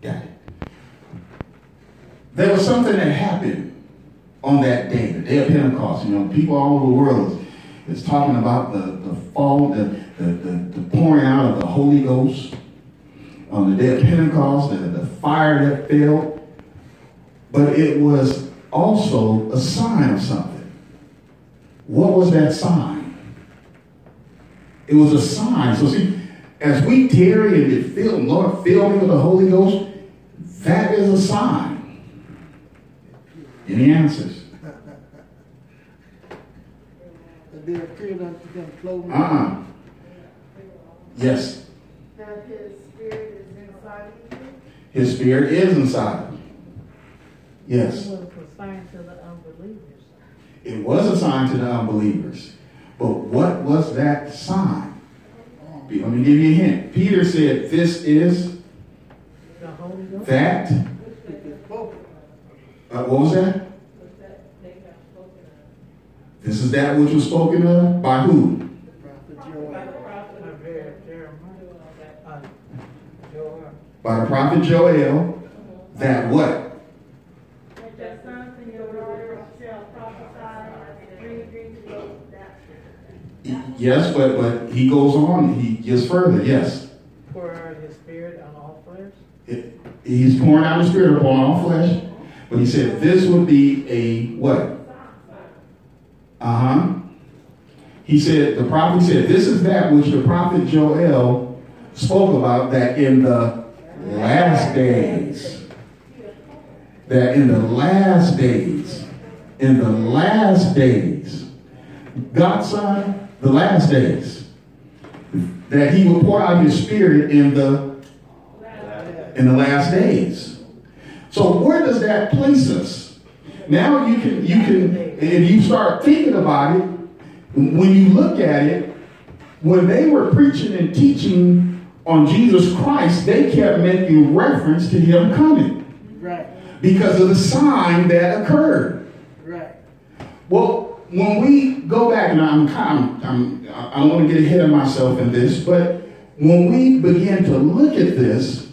Got it. There was something that happened on that day, the day of Pentecost. You know, people all over the world is, talking about the, the fall, the, the, the, the pouring out of the Holy Ghost on the day of Pentecost, the, the fire that fell. But it was also a sign of something. What was that sign? It was a sign. So see, as we tarry and get filled, Lord, fill me with the Holy Ghost, that is a sign. Any answers? There appeared unto them clothing. Uh-uh. Ah. Yes. That his spirit is inside of you? His spirit is inside of you. It Yes. was a sign to the unbelievers. It was a sign to the unbelievers. But what was that sign? Let me give you a hint. Peter said, This is The Holy Ghost. That. Uh, what was that? This is that which was spoken of by who? Prophet Joel. Isaiah, Joel. By the prophet Joel. That what? That your sons and your daughters shall prophesy, dream dreams of that. Yes, but but he goes on. He gets further. Yes, Pour out his spirit on all flesh. It- he's pouring out his spirit upon all flesh. But he said this would be a what? Uh huh. He said the prophet said this is that which the prophet Joel spoke about that in the last days. That in the last days, in the last days, God's son, the last days, that he would pour out his spirit in the in the last days. So where does that place us? Now you can you can if you start thinking about it, when you look at it, when they were preaching and teaching on Jesus Christ, they kept making reference to him coming Right, because of the sign that occurred. right. Well, when we go back, and I'm kind I'm, I don't want to get ahead of myself in this, but when we begin to look at this,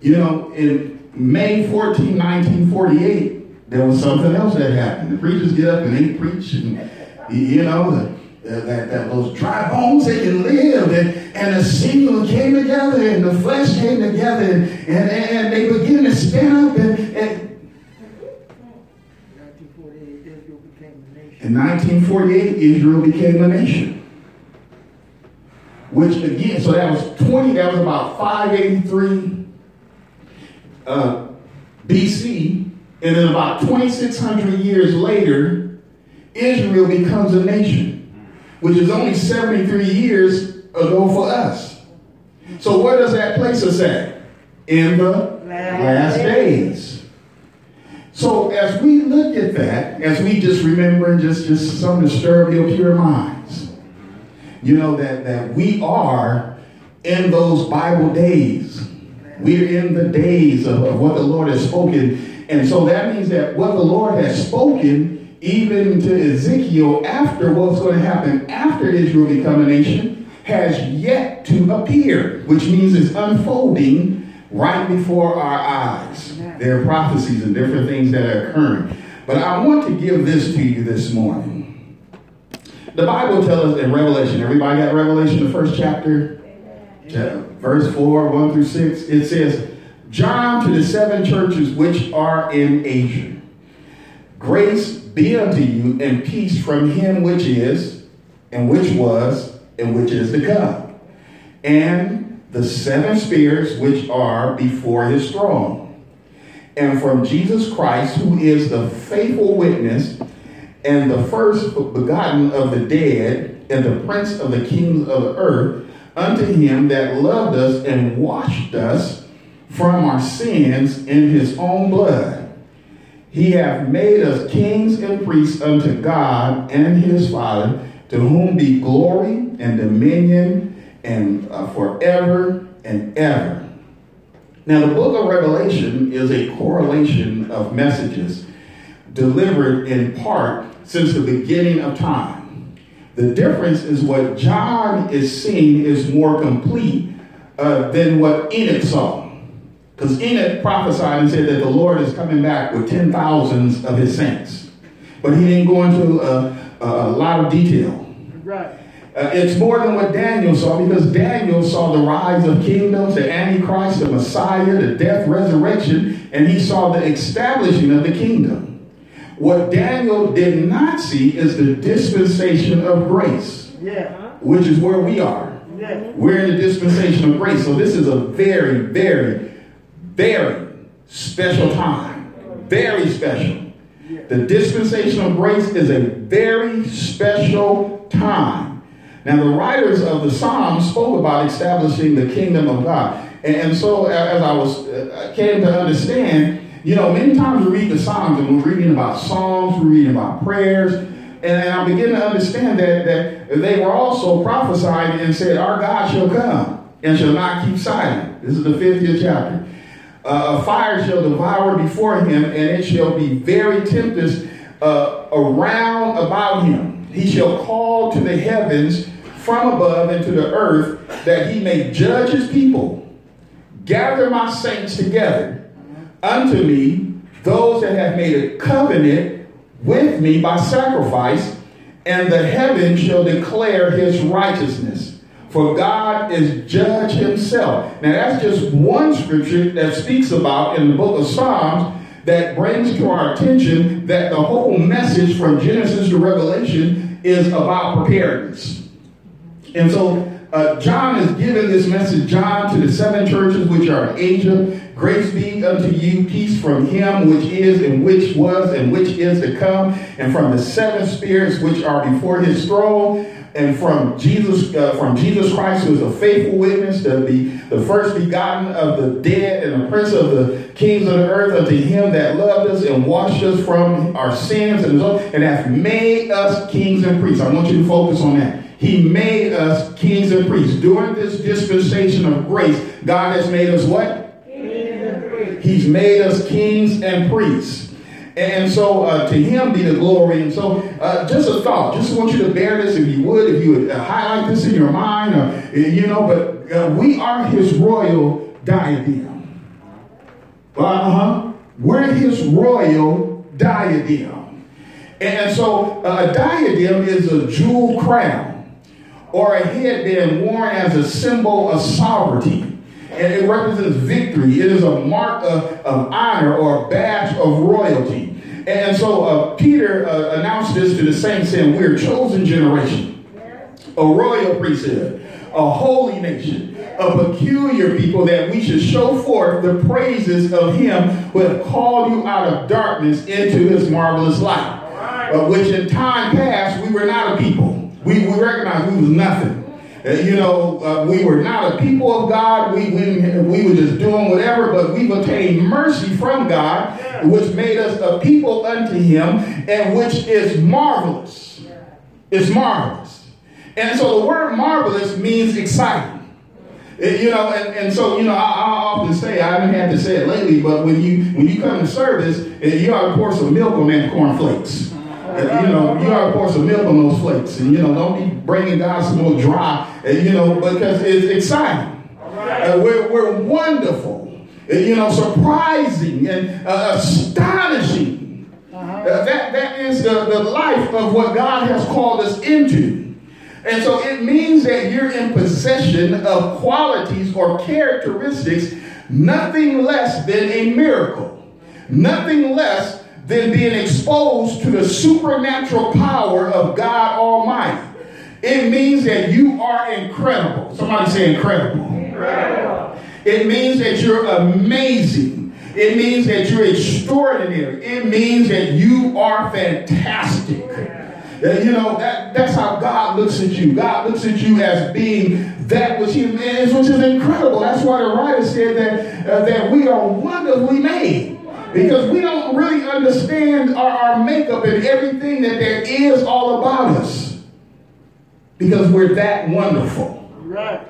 you know, in May 14, 1948, there was something else that happened. The preachers get up and they preach, and you know, uh, that, that those dry bones they can live, and, and the single came together, and the flesh came together, and, and, and they begin to stand up and, and 1948, Israel became a nation. In 1948, Israel became a nation. Which again, so that was 20, that was about 583 uh, BC. And then about 2,600 years later, Israel becomes a nation, which is only 73 years ago for us. So where does that place us at? In the last days. So as we look at that, as we just remember just, just something to stir your pure minds, you know that, that we are in those Bible days. We're in the days of, of what the Lord has spoken. And so that means that what the Lord has spoken, even to Ezekiel, after what's going to happen after Israel become a nation, has yet to appear, which means it's unfolding right before our eyes. There are prophecies and different things that are occurring. But I want to give this to you this morning. The Bible tells us in Revelation, everybody got Revelation, the first chapter? Cha- Verse 4, 1 through 6, it says, John to the seven churches which are in Asia. Grace be unto you and peace from him which is, and which was, and which is to come. And the seven spirits which are before his throne. And from Jesus Christ, who is the faithful witness and the first begotten of the dead and the prince of the kings of the earth, unto him that loved us and washed us from our sins in his own blood. He hath made us kings and priests unto God and his Father, to whom be glory and dominion and uh, forever and ever. Now, the book of Revelation is a correlation of messages delivered in part since the beginning of time. The difference is what John is seeing is more complete uh, than what Enoch saw. Because Enoch prophesied and said that the Lord is coming back with ten thousands of his saints. But he didn't go into a, a, a lot of detail. Right. Uh, it's more than what Daniel saw because Daniel saw the rise of kingdoms, the Antichrist, the Messiah, the death, resurrection, and he saw the establishing of the kingdom. What Daniel did not see is the dispensation of grace, Yeah. which is where we are. Yeah. We're in the dispensation of grace. So this is a very, very, very special time. Very special. The dispensation of grace is a very special time. Now, the writers of the Psalms spoke about establishing the kingdom of God. And, so, as I was uh, came to understand, you know, many times we read the Psalms and we're reading about songs, we're reading about prayers, and, and I begin to understand that, that they were also prophesying and said, Our God shall come and shall not keep silent. This is the 50th chapter. Uh, a fire shall devour before him, and it shall be very tempest uh, around about him. He shall call to the heavens from above and to the earth that he may judge his people. Gather my saints together unto me, those that have made a covenant with me by sacrifice, and the heaven shall declare his righteousness. For God is judge himself. Now, that's just one scripture that speaks about in the book of Psalms that brings to our attention that the whole message from Genesis to Revelation is about preparedness. And so uh, John is giving this message, John, to the seven churches which are in Asia. Grace be unto you, peace from him which is and which was and which is to come, and from the seven spirits which are before his throne, and from Jesus, uh, from Jesus Christ, who is a faithful witness, to be the first begotten of the dead and the prince of the kings of the earth, unto him that loved us and washed us from our sins and, and hath made us kings and priests. I want you to focus on that. He made us kings and priests. During this dispensation of grace, God has made us what? He's made us kings and priests. And so uh, to him be the glory. And so uh, just a thought. Just want you to bear this if you would, if you would uh, highlight this in your mind, or, you know, but uh, we are his royal diadem. Uh-huh. We're his royal diadem. And so uh, a diadem is a jewel crown or a headband worn as a symbol of sovereignty. And it represents victory. It is a mark of, of honor or a badge of royalty. And so uh, Peter uh, announced this to the saints saying, We're a chosen generation, a royal priesthood, a holy nation, a peculiar people that we should show forth the praises of him who have called you out of darkness into his marvelous light. Uh, which in time past we were not a people. We, we recognized we was nothing. You know, uh, we were not a people of God. We, we, we were just doing whatever, but we've obtained mercy from God, which made us a people unto him, and which is marvelous. It's marvelous. And so the word marvelous means exciting. You know, and, and so, you know, I, I often say, I haven't had to say it lately, but when you when you come to service, uh, you ought to pour some milk on that cornflakes. Uh, you know, you to pour some milk on those flakes. And, you know, don't be bringing God some more dry, and, you know, because it's exciting. Uh, we're, we're wonderful, uh, you know, surprising and uh, astonishing. Uh, that, that is the, the life of what God has called us into. And so it means that you're in possession of qualities or characteristics, nothing less than a miracle, nothing less than being exposed to the supernatural power of God Almighty. It means that you are incredible. Somebody say incredible. Incredible. It means that you're amazing. It means that you're extraordinary. It means that you are fantastic. Uh, you know, that, that's how God looks at you. God looks at you as being that which He is, which is incredible. That's why the writer said that, uh, that we are wonderfully made. Because we don't really understand our, our makeup and everything that there is all about us. Because we're that wonderful. Right.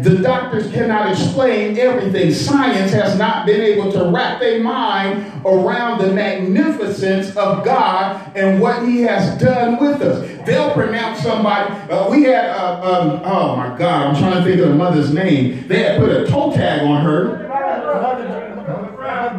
The doctors cannot explain everything. Science has not been able to wrap their mind around the magnificence of God and what He has done with us. They'll pronounce somebody. Uh, we had, uh, um, oh my God, I'm trying to think of the mother's name. They had put a toe tag on her.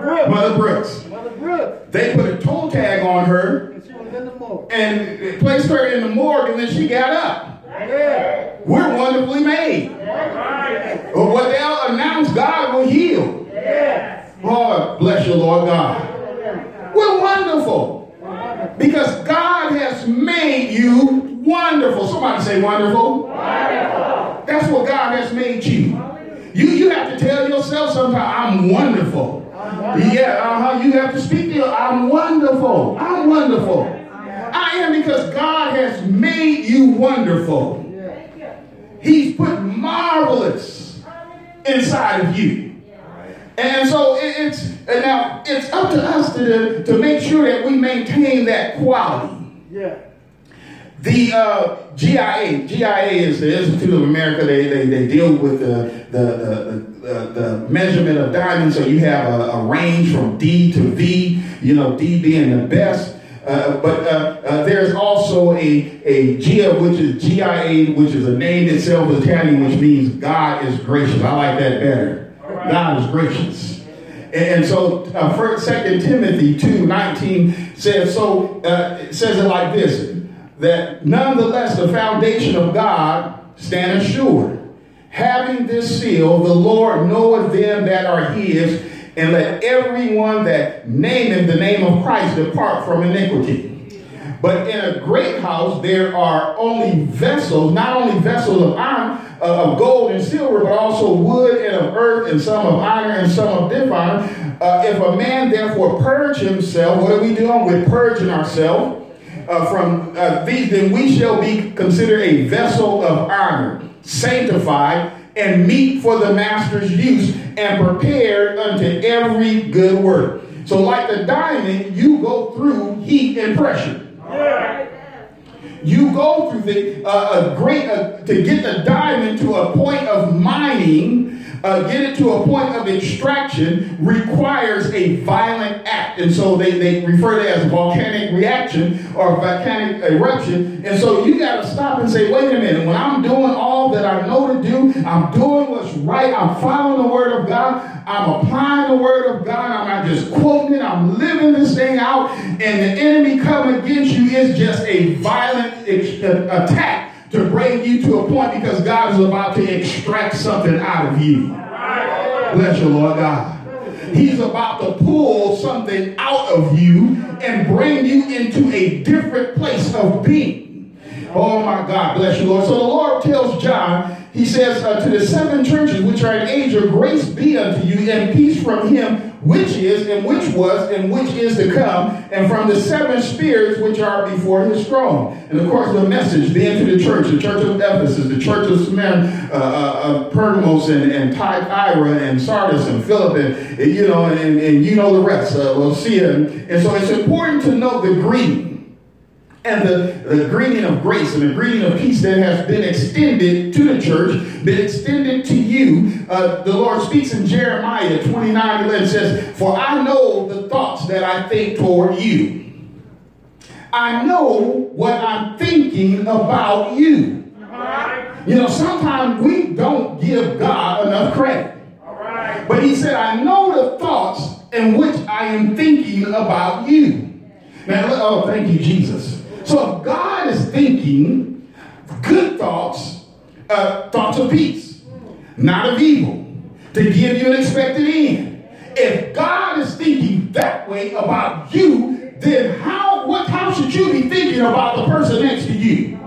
Mother, Mother Brooks. Mother Brooks, They put a toe tag on her and she was in the morgue. and placed her in the morgue, and then she got up. Yeah. We're wonderfully made. But what they'll announce, God will heal. Yes. Lord, bless you, Lord God. We're wonderful because God has made you wonderful. Somebody say wonderful. That's what God has made you. You, you have to tell yourself sometimes, I'm wonderful. Yeah, uh-huh. You have to speak to I'm wonderful. I'm wonderful. I am because God has made you wonderful. He's put marvelous inside of you. And so it's and now it's up to us to, to make sure that we maintain that quality. Yeah. The uh, GIA, GIA is the Institute of America. They, they, they deal with the, the, the, the, the measurement of diamonds. So you have a, a range from D to V, you know, D being the best. Uh, but uh, uh, there's also a, a GIA, which is GIA, which is a name itself Italian, which means God is gracious. I like that better. God is gracious. And so, uh, first, Second Timothy two nineteen says so. Uh, it says it like this: that nonetheless the foundation of God stand assured, having this seal, the Lord knoweth them that are His, and let everyone that nameth the name of Christ depart from iniquity. But in a great house there are only vessels, not only vessels of iron, uh, of gold and silver, but also wood and of earth, and some of iron and some of dishonor. Uh, if a man therefore purge himself, what are we doing? We're purging ourselves uh, from uh, these, then we shall be considered a vessel of honor, sanctified, and meet for the master's use, and prepared unto every good work. So, like the diamond, you go through heat and pressure. You go through the uh, a great uh, to get the diamond to a point of mining, uh, get it to a point of extraction requires a violent act, and so they, they refer to it as volcanic reaction or volcanic eruption. And so you got to stop and say, wait a minute. When I'm doing all that I know to do, I'm doing what's right. I'm following the word of God. I'm applying the word of God. I'm not just quoting it. I'm living this thing out. And the enemy coming against you is just a violent ex- uh, attack to bring you to a point because God is about to extract something out of you. Bless you, Lord God. He's about to pull something out of you and bring you into a different place of being. Oh my God, bless you, Lord. So the Lord tells John, he says uh, to the seven churches which are in Asia, grace be unto you and peace from him which is and which was and which is to come, and from the seven spirits which are before his throne. And of course, the message then to the church, the church of Ephesus, the church of Smyrna, uh, uh, uh, Pergamos, and, and Thyatira, and Sardis, and Philip, and, and, you know, and, and you know the rest, uh, Lucia. And, and so it's important to know the greeting and the, the greeting of grace and the greeting of peace that has been extended to the church, been extended to you. Uh, the Lord speaks in Jeremiah 29 11 says, For I know the thoughts that I think toward you. I know what I'm thinking about you. You know, sometimes we don't give God enough credit. But he said, I know the thoughts in which I am thinking about you. Now, oh, thank you, Jesus. So if God is thinking good thoughts, uh, thoughts of peace, not of evil, to give you an expected end. If God is thinking that way about you, then how what how should you be thinking about the person next to you?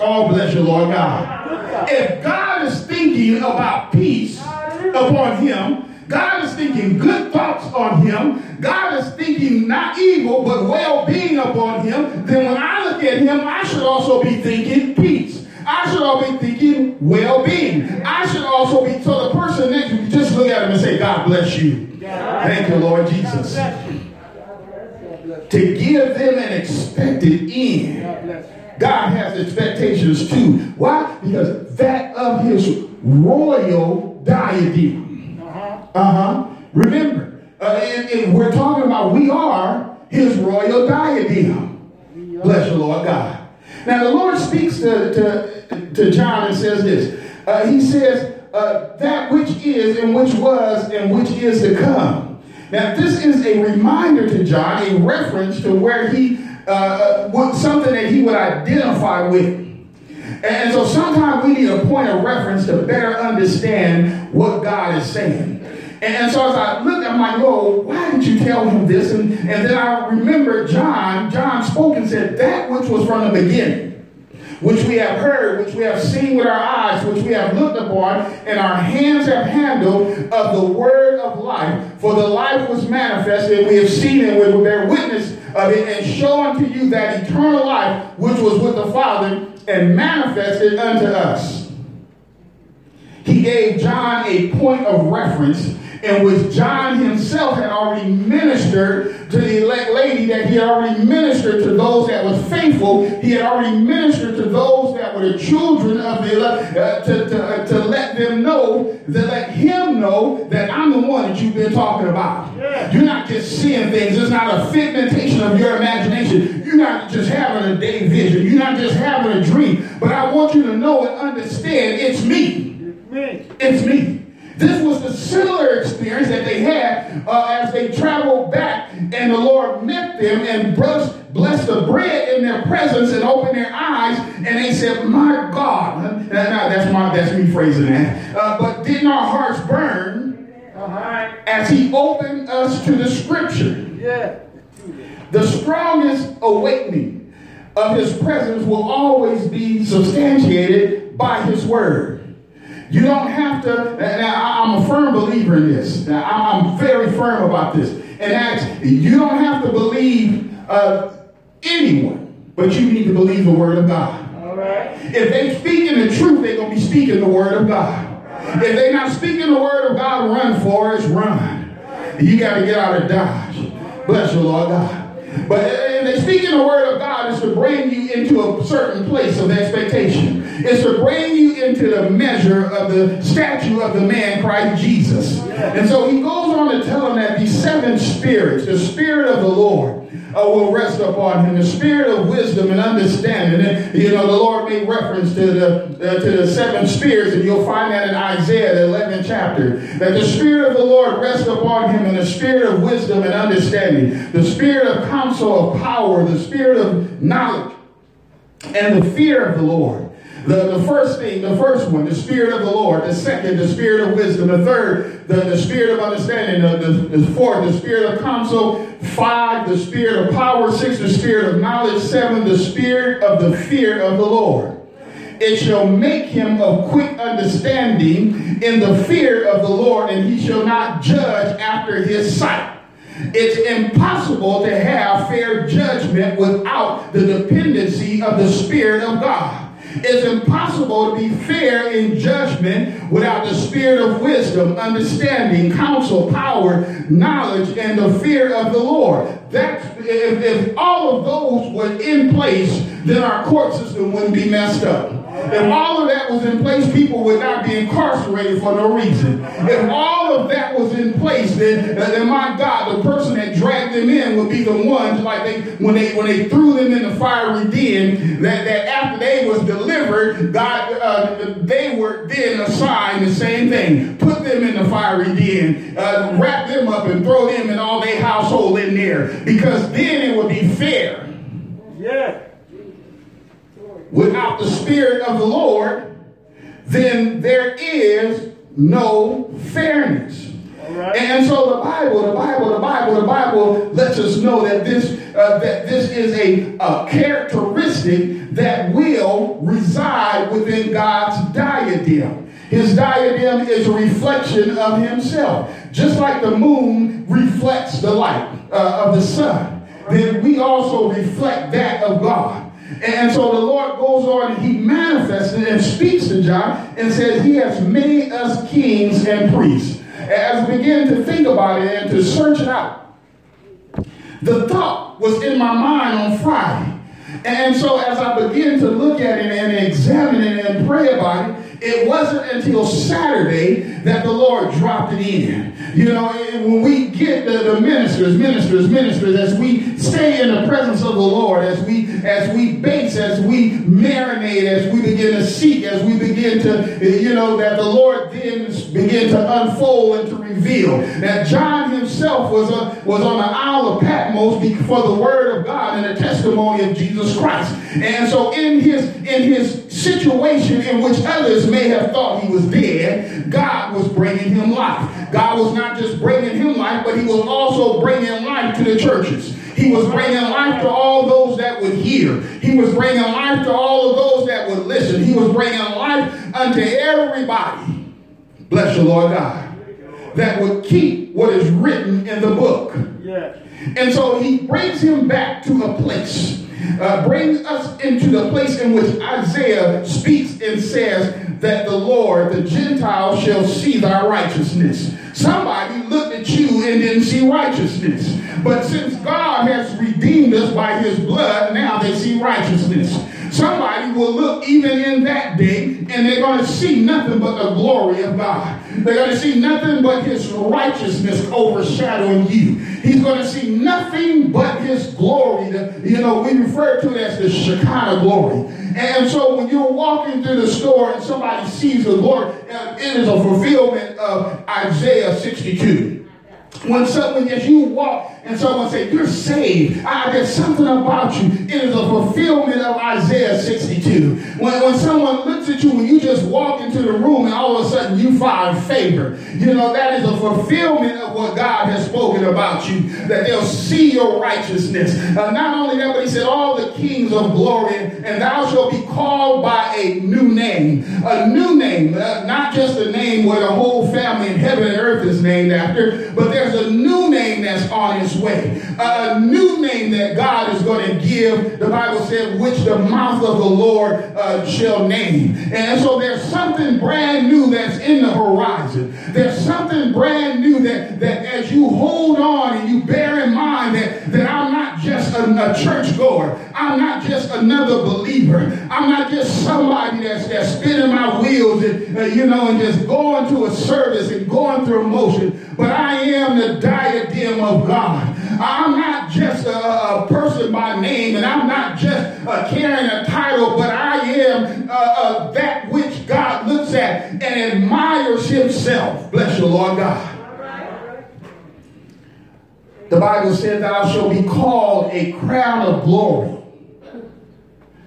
Oh, bless you, Lord God. If God is thinking about peace upon him, God is thinking good thoughts on him. God is thinking not evil, but well being upon him. Then when I look at him, I should also be thinking peace. I should also be thinking well being. I should also be, so the person next to you, just look at him and say, God bless you. Thank you, Lord Jesus. To give them an expected end. God. God has expectations too. Why? Because that of his royal diadem. Uh-huh. Uh. Remember, uh, and, and we're talking about we are his royal diadem. Bless the Lord God. Now the Lord speaks to, to, to John and says this. Uh, he says, uh, that which is and which was and which is to come. Now, this is a reminder to John, a reference to where he, uh, uh, something that he would identify with. And so sometimes we need a point of reference to better understand what God is saying. And so as I looked, I'm like, Lord, why didn't you tell him this? And, and then I remember John, John spoke and said, that which was from the beginning which we have heard, which we have seen with our eyes, which we have looked upon, and our hands have handled of the word of life. For the life was manifested, and we have seen it, we will bear witness of it, and show unto you that eternal life which was with the Father and manifested unto us. He gave John a point of reference in which John himself had already ministered to the elect lady, that he had already ministered to those that were faithful. He had already ministered to those that were the children of the elect, uh, to, to, uh, to let them know, to let him know that I'm the one that you've been talking about. Yeah. You're not just seeing things. It's not a figmentation of your imagination. You're not just having a day vision. You're not just having a dream. But I want you to know and understand it's me. It's me. It's me. This was the similar experience that they had uh, as they traveled back and the Lord met them and blessed the bread in their presence and opened their eyes and they said, my God. Now, that's, my, that's me phrasing that. Uh, but didn't our hearts burn uh-huh. as he opened us to the scripture? Yeah. The strongest awakening of his presence will always be substantiated by his word. You don't have to, now I'm a firm believer in this. Now, I'm very firm about this. And that's, you don't have to believe uh, anyone, but you need to believe the word of God. All right. If they speak in the truth, they're going to be speaking the word of God. If they're not speaking the word of God, run for it, run. You got to get out of Dodge. Bless you, Lord God. But if they speaking the word of God is to bring you into a certain place of expectation. It's to bring you into the measure of the statue of the man Christ Jesus. And so he goes on to tell them that these seven spirits, the spirit of the Lord, uh, will rest upon him. The spirit of wisdom and understanding. And, you know, the Lord made reference to the uh, to the seven spirits, and you'll find that in Isaiah, the 11th chapter. That the spirit of the Lord rests upon him, and the spirit of wisdom and understanding, the spirit of counsel of power, the spirit of knowledge, and the fear of the Lord. The, the first thing, the first one, the Spirit of the Lord. The second, the Spirit of wisdom. The third, the, the Spirit of understanding. The, the, the fourth, the Spirit of counsel. Five, the Spirit of power. Six, the Spirit of knowledge. Seven, the Spirit of the fear of the Lord. It shall make him of quick understanding in the fear of the Lord, and he shall not judge after his sight. It's impossible to have fair judgment without the dependency of the Spirit of God. It's impossible to be fair in judgment without the spirit of wisdom, understanding, counsel, power, knowledge, and the fear of the Lord. That's if, if all of those were in place, then our court system wouldn't be messed up. If all of that was in place, people would not be incarcerated for no reason. If all of that was in place, then, then my God, the person that dragged them in would be the ones like they when they when they threw them in the fiery den. That, that after they was delivered, God uh, they were then assigned the same thing. Put them in the fiery den, uh, wrap them up, and throw them and all their household in there because then it would be fair. Yeah without the Spirit of the Lord, then there is no fairness. Right. And so the Bible, the Bible, the Bible, the Bible lets us know that this uh, that this is a, a characteristic that will reside within God's diadem. His diadem is a reflection of himself. Just like the moon reflects the light uh, of the sun, then we also reflect that of God. And so the Lord goes on and he manifests and speaks to John and says, He has made us kings and priests. As we begin to think about it and to search it out, the thought was in my mind on Friday. And so as I begin to look at it and examine it and pray about it, it wasn't until Saturday that the Lord dropped it in. You know, when we get the, the ministers, ministers, ministers, as we stay in the presence of the Lord, as we as we base, as we marinate, as we begin to seek, as we begin to, you know, that the Lord then begin to unfold and to reveal. That John himself was, a, was on the Isle of Patmos for the word of God and the testimony of Jesus Christ. And so in his in his situation in which others may have thought he was dead, God was bringing him life. God was not just bringing him life, but he was also bringing life to the churches. He was bringing life to all those that would hear. He was bringing life to all of those that would listen. He was bringing life unto everybody. Bless the Lord God. That would keep what is written in the book. And so he brings him back to a place, uh, brings us into the place in which Isaiah speaks and says that the Lord, the Gentiles, shall see thy righteousness. Somebody looked at you and didn't see righteousness. But since God has redeemed us by his blood, now they see righteousness. Somebody will look even in that day and they're going to see nothing but the glory of God. They're going to see nothing but his righteousness overshadowing you. He's going to see nothing but his glory. The, you know, we refer to it as the Shekinah glory. And so when you're walking through the store and somebody sees the Lord, uh, it is a fulfillment of Isaiah 62. When someone, as you walk and someone say, you're saved, ah, there's something about you. It is a fulfillment of Isaiah 62. When, when someone looks at you, when you just into the room and all of a sudden you find favor, you know, that is a fulfillment of what God has spoken about you, that they'll see your righteousness. Uh, not only that, but he said, all the kings of glory, and thou shalt be called by a new name. A new name, uh, not just a name where the whole family in heaven and earth is named after, but there's a new name that's on its way. A new name that God is going to give, the Bible said, which the mouth of the Lord uh, shall name. And so there's something brand new that's in the horizon. There's something brand new that, that as you hold on and you bear in mind that, that I'm not just a, a church goer. I'm not just another believer. I'm not just somebody that's, that's spinning my wheels and, uh, you know, and just going to a service and going through emotion. But I am the diadem of God. I'm not just a, a person by name and I'm not just uh, carrying a title, but you, Lord God. The Bible says, Thou shalt be called a crown of glory.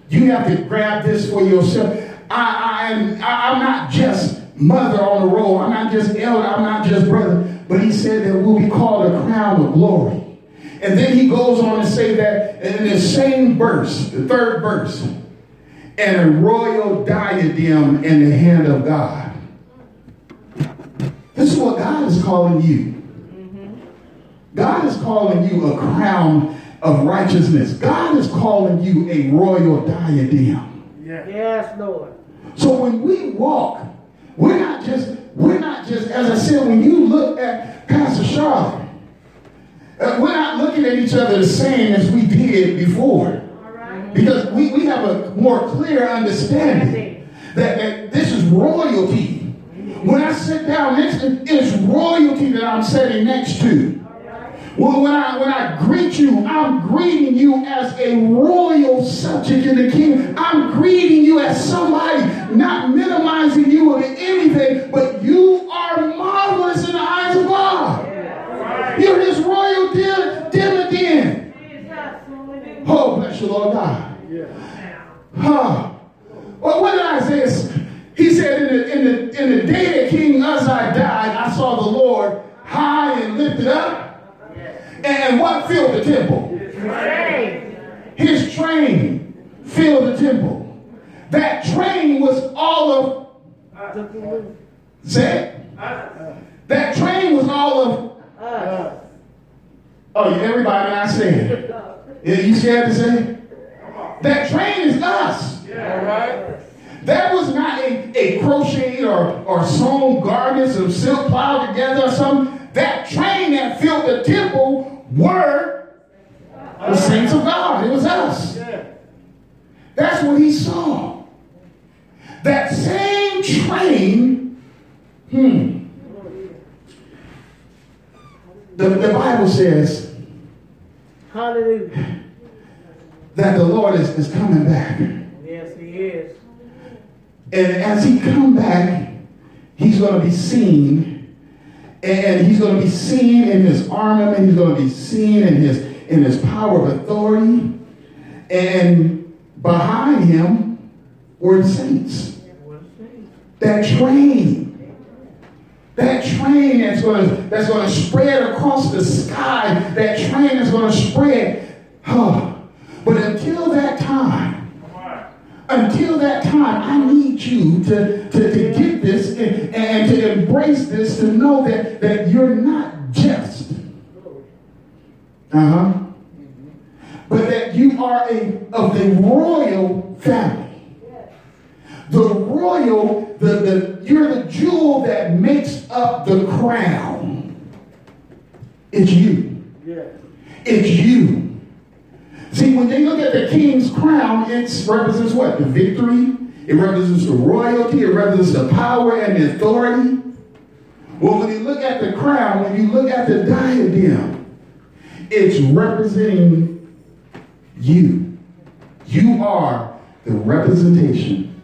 You have to grab this for yourself. I, I, am, I, I'm not just mother on the roll. I'm not just elder. I'm not just brother. But he said that we'll be called a crown of glory. And then he goes on to say that in the same verse, the third verse, and a royal diadem in the hand of God. This is what God is calling you. God is calling you a crown of righteousness. God is calling you a royal diadem. Yes. Yes, Lord. So when we walk, we're not just, we're not just, as I said, when you look at Pastor Charlotte, uh, we're not looking at each other the same as we did before. Because we, we have a more clear understanding that, that this is royalty. When I sit down next it's royalty that I'm sitting next to. When I when I greet you, I'm greeting you as a royal subject in the kingdom. I'm greeting you as somebody, not minimizing you or anything, but you are marvelous in the eyes of God. You're his royal diadem. Oh, bless you, Lord God. Huh. Well, what did Isaiah say? He said, in the, in, the, in the day that King Uzziah died, I saw the Lord high and lifted up. And what filled the temple? His train filled the temple. That train was all of. Say That train was all of. Oh, everybody it. Yeah, you scared to say? That train is us. Right. That was not a, a crocheted or, or sewn garments of silk plowed together or something. That train that filled the temple were the saints of God. It was us. That's what he saw. That same train, hmm. The, the Bible says, Hallelujah. that the Lord is, is coming back. And as he come back, he's going to be seen. And he's going to be seen in his armament. He's going to be seen in his, in his power of authority. And behind him were saints. That train. That train that's going to that's going to spread across the sky. That train is going to spread. Huh. But until that time, until that time, I need you to, to, to get this and, and to embrace this, to know that, that you're not just. Uh-huh. But that you are a of the royal family. The royal, the, the you're the jewel that makes up the crown. It's you. It's you. See, when they look at the king's crown, it represents what? The victory. It represents the royalty. It represents the power and the authority. Well, when you look at the crown, when you look at the diadem, it's representing you. You are the representation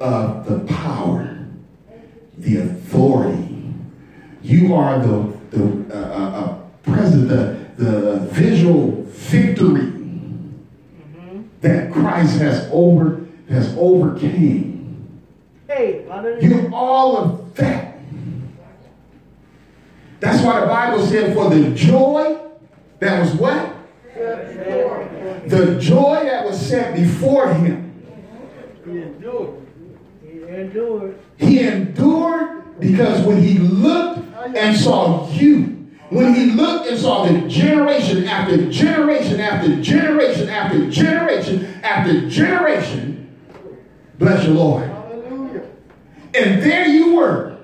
of the power, the authority. You are the, the uh, uh, uh, present, the, the visual victory that Christ has over has overcame. Hey. You're all of that. That's why the Bible said, for the joy that was what? The joy that was set before him. He endured. He endured. He endured because when he looked and saw you, when he looked and saw the generation after generation after generation after generation after generation, bless your Lord. Hallelujah. And there you were.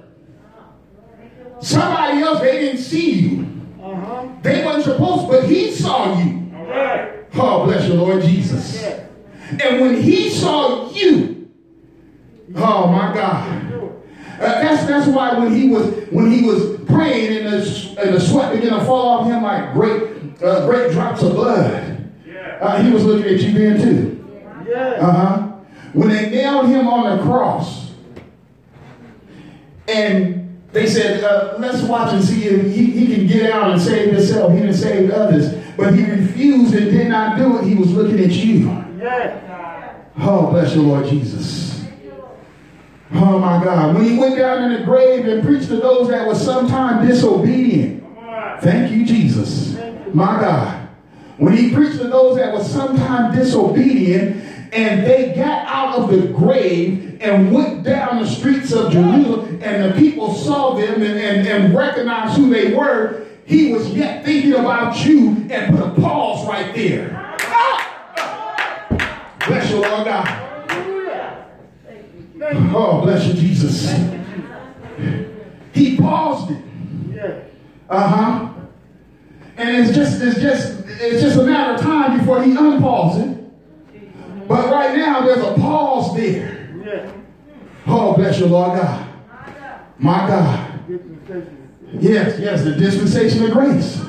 Somebody else, they didn't see you. Uh-huh. They weren't supposed, but he saw you. All right. Oh, bless your Lord Jesus. And when he saw you, oh my God. Uh, that's that's why when he was when he was praying and the, and the sweat began to fall off him like great uh, great drops of blood. Uh, he was looking at you then too. Yes. Uh huh. When they nailed him on the cross, and they said, uh, "Let's watch and see if he, he can get out and save himself." He didn't save others, but he refused and did not do it. He was looking at you. Oh, bless your Lord Jesus. Oh my God. When he went down in the grave and preached to those that were sometime disobedient. Thank you, Jesus. My God. When he preached to those that were sometime disobedient and they got out of the grave and went down the streets of Jerusalem and the people saw them and, and, and recognized who they were, he was yet thinking about you and put a pause right there. Ah! Bless you, Lord God. Hallelujah. Thank you. Oh, bless you, Jesus. He paused it. Uh-huh. And it's just it's just it's just a matter of time before he unpauses it. But right now there's a pause there. Oh, bless you, Lord God. My God. Yes, yes, the dispensation of grace.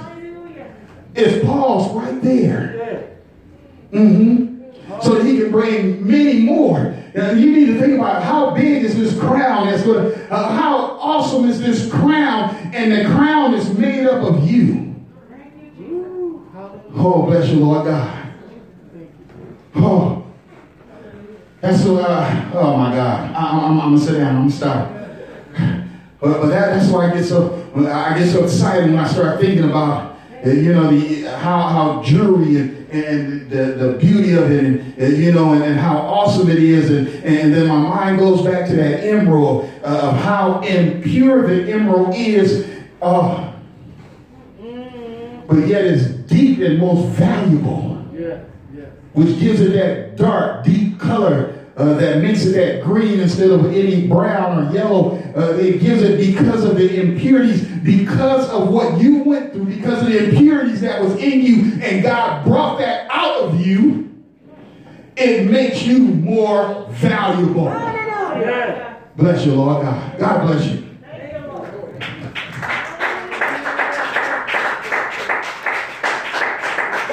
It's paused right there. Yes. hmm So that he can bring many more. Now, you need to think about how big is this crown that's going uh, how awesome is this crown, and the crown is made up of you. Oh, bless you, Lord God. Oh. That's so, uh, oh my God. I, am I'm, I'm gonna sit down. I'm gonna stop. But, but that, that's why I get so I get so excited when I start thinking about uh, you know the how how jewelry and, and the, the beauty of it and, and, you know and, and how awesome it is and, and then my mind goes back to that emerald uh, of how impure the emerald is uh, but yet it's deep and most valuable Yes. Yes. which gives it that dark, deep color uh, that makes it that green instead of any brown or yellow. Uh, it gives it because of the impurities, because of what you went through, because of the impurities that was in you, and God brought that out of you. It makes you more valuable. Bless you, Lord God. God bless you.